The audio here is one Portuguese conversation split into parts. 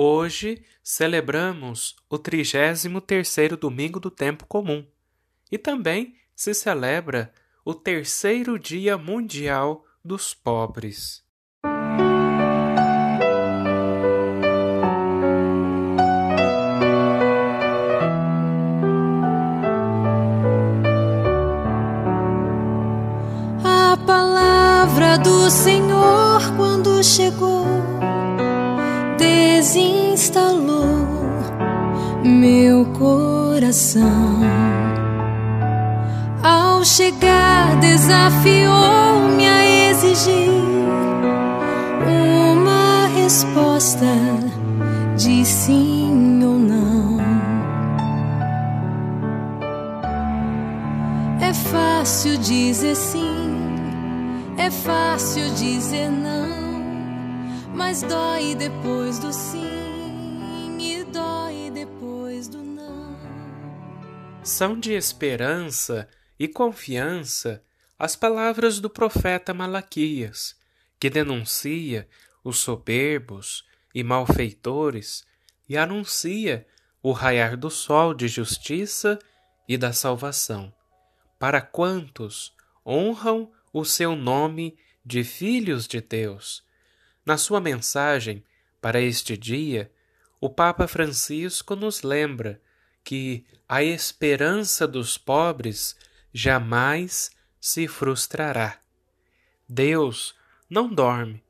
Hoje celebramos o 33º domingo do tempo comum e também se celebra o terceiro Dia Mundial dos Pobres. A palavra do Senhor quando chegou desinstalou meu coração. Ao chegar, desafiou-me a exigir uma resposta de sim ou não. É fácil dizer sim, é fácil dizer não mas dói depois do sim e dói depois do não. São de esperança e confiança as palavras do profeta Malaquias, que denuncia os soberbos e malfeitores e anuncia o raiar do sol de justiça e da salvação, para quantos honram o seu nome de filhos de Deus na sua mensagem para este dia, o Papa Francisco nos lembra que a esperança dos pobres jamais se frustrará. Deus não dorme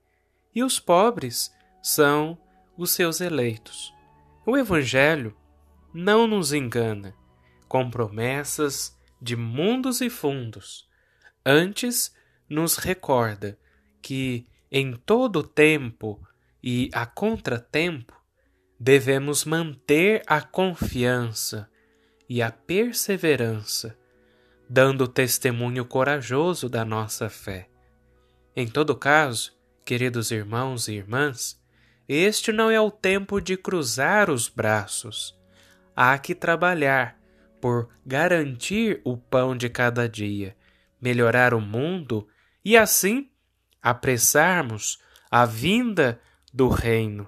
e os pobres são os seus eleitos. O Evangelho não nos engana com promessas de mundos e fundos. Antes, nos recorda que em todo tempo e a contratempo, devemos manter a confiança e a perseverança, dando testemunho corajoso da nossa fé. Em todo caso, queridos irmãos e irmãs, este não é o tempo de cruzar os braços. Há que trabalhar por garantir o pão de cada dia, melhorar o mundo e assim apressarmos a vinda do Reino.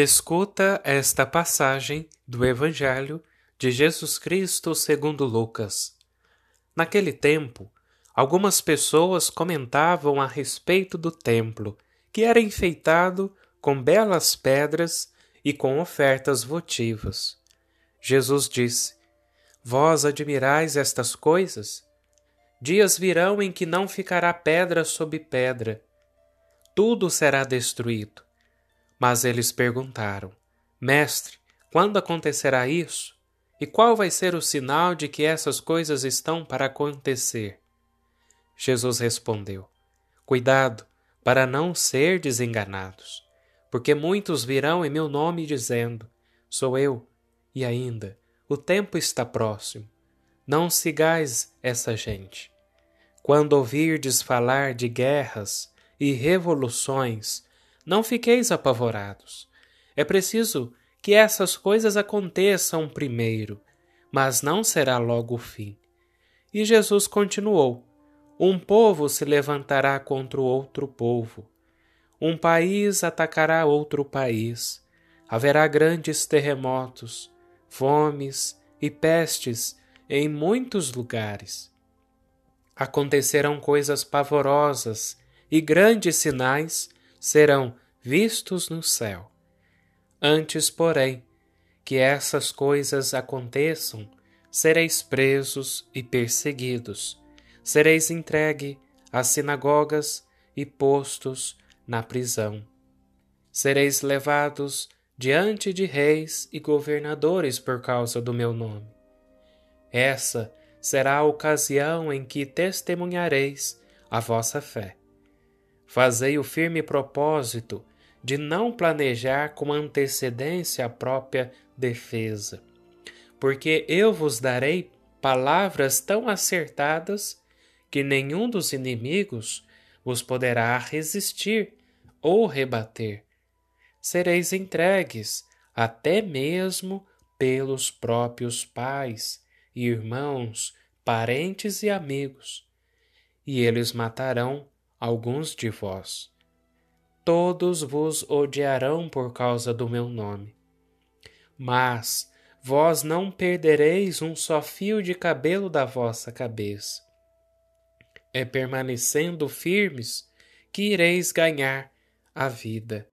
Escuta esta passagem do Evangelho de Jesus Cristo segundo Lucas. Naquele tempo, algumas pessoas comentavam a respeito do templo, que era enfeitado com belas pedras e com ofertas votivas. Jesus disse: Vós admirais estas coisas? Dias virão em que não ficará pedra sobre pedra, tudo será destruído mas eles perguntaram: Mestre, quando acontecerá isso? E qual vai ser o sinal de que essas coisas estão para acontecer? Jesus respondeu: Cuidado, para não ser desenganados, porque muitos virão em meu nome dizendo: Sou eu, e ainda, o tempo está próximo. Não sigais essa gente. Quando ouvirdes falar de guerras e revoluções, não fiqueis apavorados. É preciso que essas coisas aconteçam primeiro, mas não será logo o fim. E Jesus continuou: Um povo se levantará contra outro povo. Um país atacará outro país. Haverá grandes terremotos, fomes e pestes em muitos lugares. acontecerão coisas pavorosas e grandes sinais serão vistos no céu. Antes, porém, que essas coisas aconteçam, sereis presos e perseguidos, sereis entregue às sinagogas e postos na prisão. Sereis levados diante de reis e governadores por causa do meu nome. Essa será a ocasião em que testemunhareis a vossa fé. Fazei o firme propósito de não planejar com antecedência a própria defesa, porque eu vos darei palavras tão acertadas que nenhum dos inimigos vos poderá resistir ou rebater. Sereis entregues até mesmo pelos próprios pais, irmãos, parentes e amigos, e eles matarão alguns de vós. Todos vos odiarão por causa do meu nome. Mas vós não perdereis um só fio de cabelo da vossa cabeça. É permanecendo firmes que ireis ganhar a vida.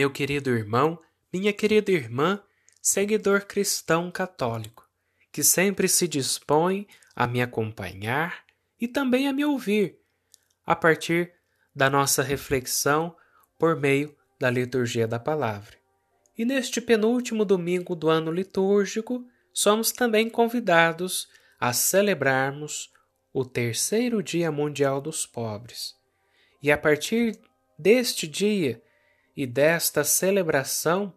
Meu querido irmão, minha querida irmã, seguidor cristão católico, que sempre se dispõe a me acompanhar e também a me ouvir a partir da nossa reflexão por meio da liturgia da palavra. E neste penúltimo domingo do ano litúrgico, somos também convidados a celebrarmos o terceiro Dia Mundial dos Pobres. E a partir deste dia, e desta celebração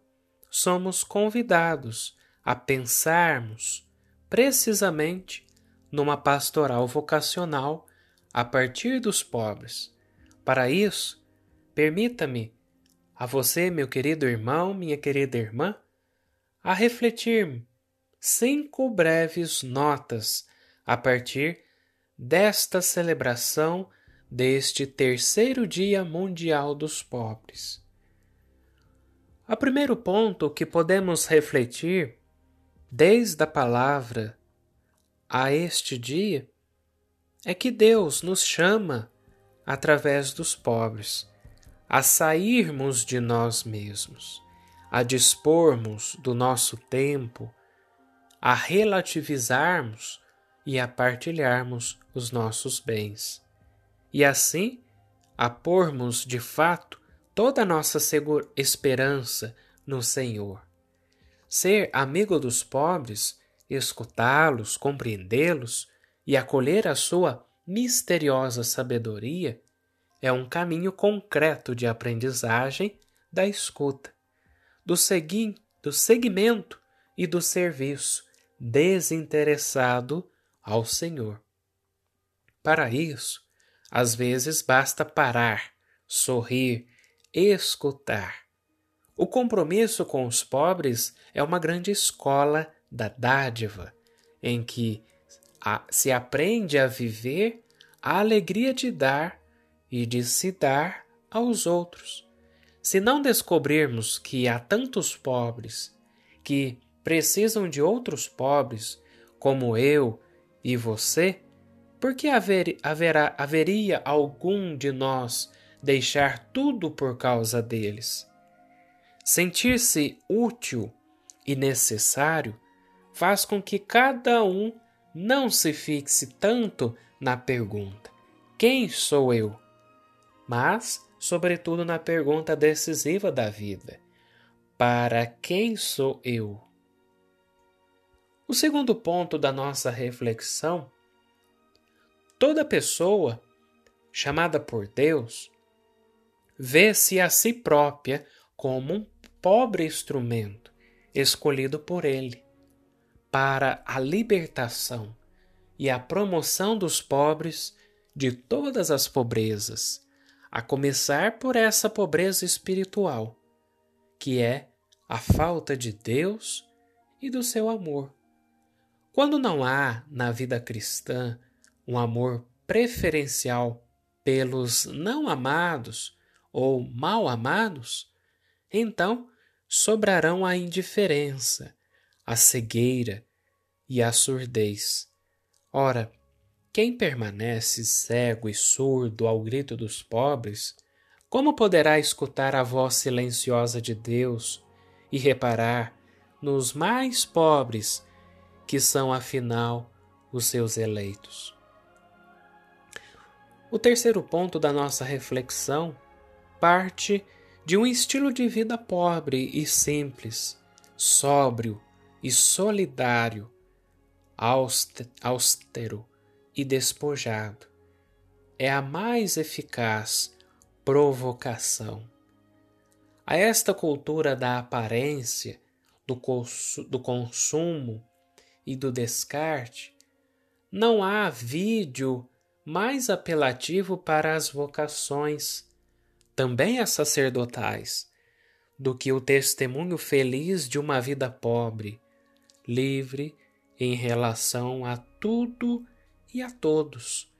somos convidados a pensarmos precisamente numa pastoral vocacional a partir dos pobres. Para isso, permita-me, a você, meu querido irmão, minha querida irmã, a refletir cinco breves notas a partir desta celebração deste terceiro Dia Mundial dos Pobres. O primeiro ponto que podemos refletir desde a palavra a este dia é que Deus nos chama, através dos pobres, a sairmos de nós mesmos, a dispormos do nosso tempo, a relativizarmos e a partilharmos os nossos bens, e assim a pormos de fato toda a nossa esperança no Senhor. Ser amigo dos pobres, escutá-los, compreendê-los e acolher a sua misteriosa sabedoria é um caminho concreto de aprendizagem da escuta, do, segui do seguimento e do serviço desinteressado ao Senhor. Para isso, às vezes basta parar, sorrir escutar. O compromisso com os pobres é uma grande escola da dádiva, em que se aprende a viver a alegria de dar e de se dar aos outros. Se não descobrirmos que há tantos pobres que precisam de outros pobres, como eu e você, por que haver, haverá, haveria algum de nós deixar tudo por causa deles? Sentir-se útil e necessário faz com que cada um não se fixe tanto na pergunta: quem sou eu? Mas, sobretudo, na pergunta decisiva da vida: para quem sou eu? O segundo ponto da nossa reflexão: toda pessoa chamada por Deus vê-se a si própria como um pobre instrumento escolhido por Ele para a libertação e a promoção dos pobres de todas as pobrezas, a começar por essa pobreza espiritual, que é a falta de Deus e do seu amor. Quando não há na vida cristã um amor preferencial pelos não amados ou mal amados, então sobrarão a indiferença, a cegueira e a surdez. Ora, quem permanece cego e surdo ao grito dos pobres, como poderá escutar a voz silenciosa de Deus e reparar nos mais pobres, que são afinal os seus eleitos? O terceiro ponto da nossa reflexão parte de um estilo de vida pobre e simples, sóbrio e solidário, austero e despojado. É a mais eficaz provocação. A esta cultura da aparência, do, do consumo e do descarte, não há vídeo mais apelativo para as vocações, também as sacerdotais, do que o testemunho feliz de uma vida pobre, livre em relação a tudo e a todos.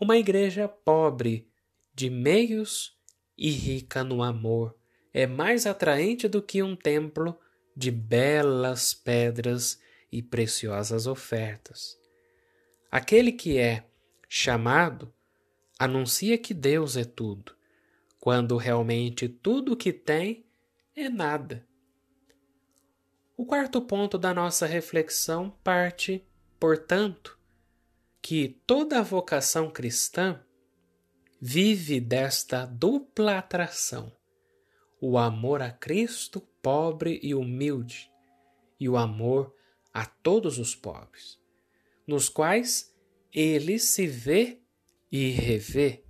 Uma igreja pobre de meios e rica no amor é mais atraente do que um templo de belas pedras e preciosas ofertas. Aquele que é chamado anuncia que Deus é tudo, quando realmente tudo o que tem é nada. O quarto ponto da nossa reflexão parte, portanto, que toda a vocação cristã vive desta dupla atração: o amor a Cristo, pobre e humilde, e o amor a todos os pobres, nos quais ele se vê e revê.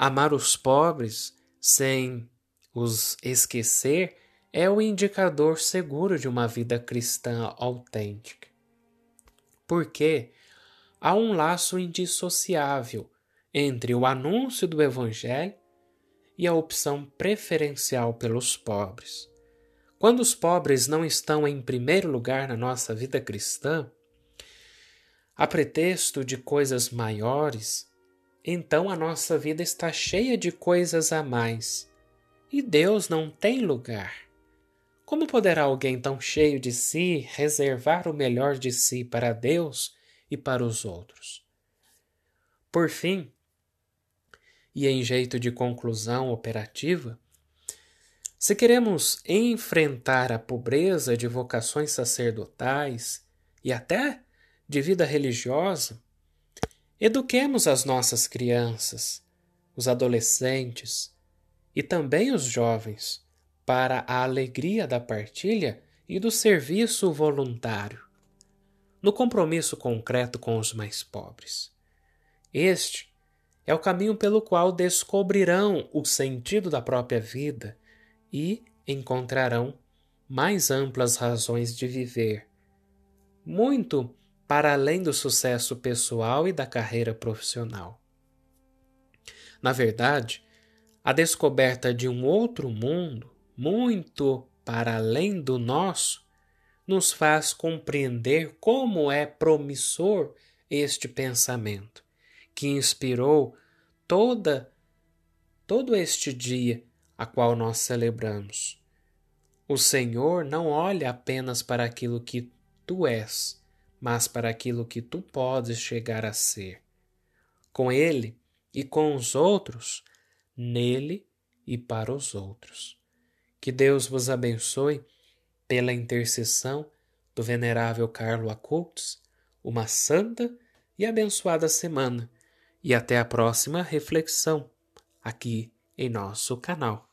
Amar os pobres sem os esquecer é o indicador seguro de uma vida cristã autêntica. Porque há um laço indissociável entre o anúncio do Evangelho e a opção preferencial pelos pobres. Quando os pobres não estão em primeiro lugar na nossa vida cristã, a pretexto de coisas maiores, então a nossa vida está cheia de coisas a mais e Deus não tem lugar. Como poderá alguém tão cheio de si reservar o melhor de si para Deus e para os outros. Por fim, e em jeito de conclusão operativa, se queremos enfrentar a pobreza de vocações sacerdotais e até de vida religiosa, eduquemos as nossas crianças, os adolescentes e também os jovens para a alegria da partilha e do serviço voluntário no compromisso concreto com os mais pobres. Este é o caminho pelo qual descobrirão o sentido da própria vida e encontrarão mais amplas razões de viver, muito para além do sucesso pessoal e da carreira profissional. Na verdade, a descoberta de um outro mundo, muito para além do nosso, nos faz compreender como é promissor este pensamento, que inspirou toda todo este dia a qual nós celebramos. O Senhor não olha apenas para aquilo que tu és, mas para aquilo que tu podes chegar a ser. Com Ele e com os outros, nele e para os outros. Que Deus vos abençoe pela intercessão do venerável Carlo Acultos, uma santa e abençoada semana e até a próxima reflexão aqui em nosso canal.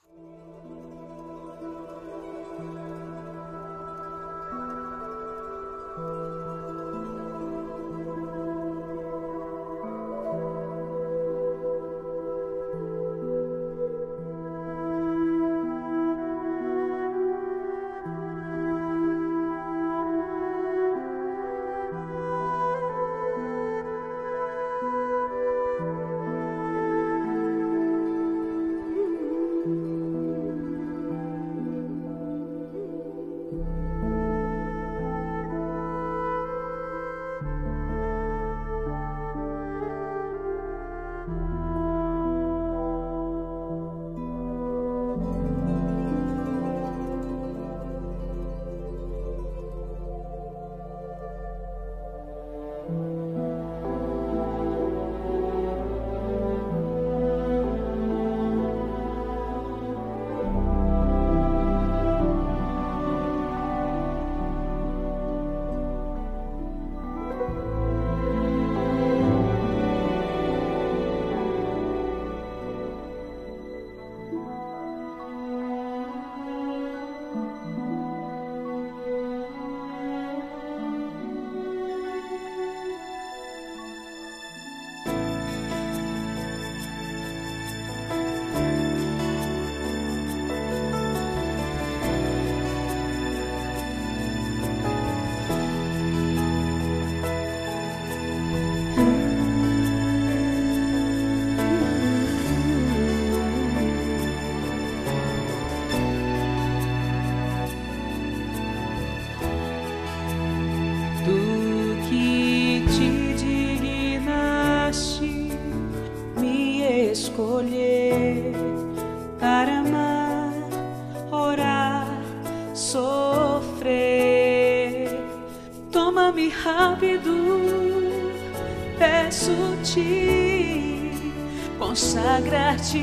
Consagrar-te.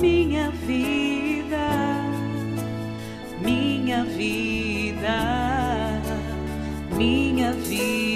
Minha vida, minha vida minha vida.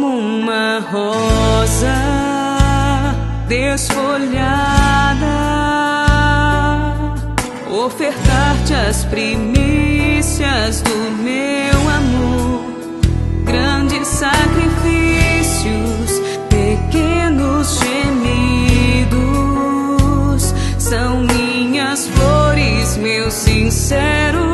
Como uma rosa desfolhada. Ofertar-te as primícias do meu amor, grandes sacrifícios, pequenos gemidos, são minhas flores, meu sincero